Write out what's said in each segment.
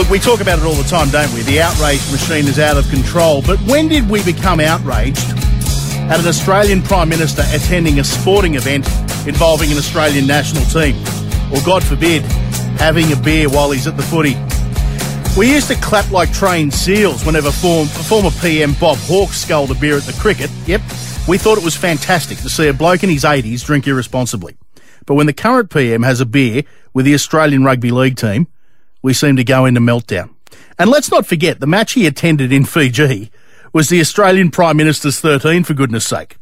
Look, we talk about it all the time, don't we? The outrage machine is out of control. But when did we become outraged at an Australian Prime Minister attending a sporting event involving an Australian national team? Or, God forbid, having a beer while he's at the footy? We used to clap like trained seals whenever form, former PM Bob Hawke sculled a beer at the cricket. Yep, we thought it was fantastic to see a bloke in his 80s drink irresponsibly. But when the current PM has a beer with the Australian Rugby League team, we seem to go into meltdown. And let's not forget, the match he attended in Fiji was the Australian Prime Minister's 13, for goodness sake.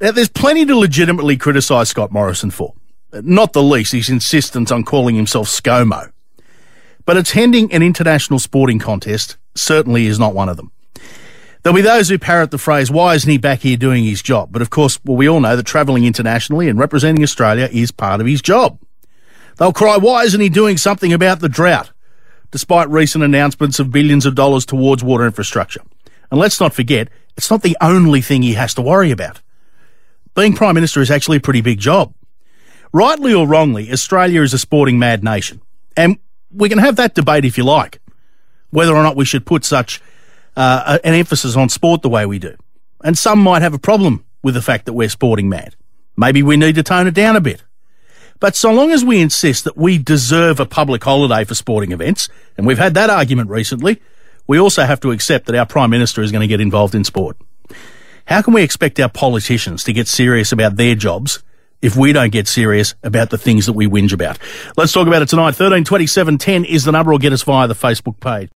Now, there's plenty to legitimately criticise Scott Morrison for. Not the least his insistence on calling himself ScoMo. But attending an international sporting contest certainly is not one of them. There'll be those who parrot the phrase, why isn't he back here doing his job? But of course, well, we all know that travelling internationally and representing Australia is part of his job. They'll cry, why isn't he doing something about the drought? Despite recent announcements of billions of dollars towards water infrastructure. And let's not forget, it's not the only thing he has to worry about. Being Prime Minister is actually a pretty big job. Rightly or wrongly, Australia is a sporting mad nation. And we can have that debate if you like, whether or not we should put such uh, an emphasis on sport the way we do. And some might have a problem with the fact that we're sporting mad. Maybe we need to tone it down a bit. But so long as we insist that we deserve a public holiday for sporting events, and we've had that argument recently, we also have to accept that our Prime Minister is going to get involved in sport. How can we expect our politicians to get serious about their jobs if we don't get serious about the things that we whinge about? Let's talk about it tonight. 13 27 10 is the number or get us via the Facebook page.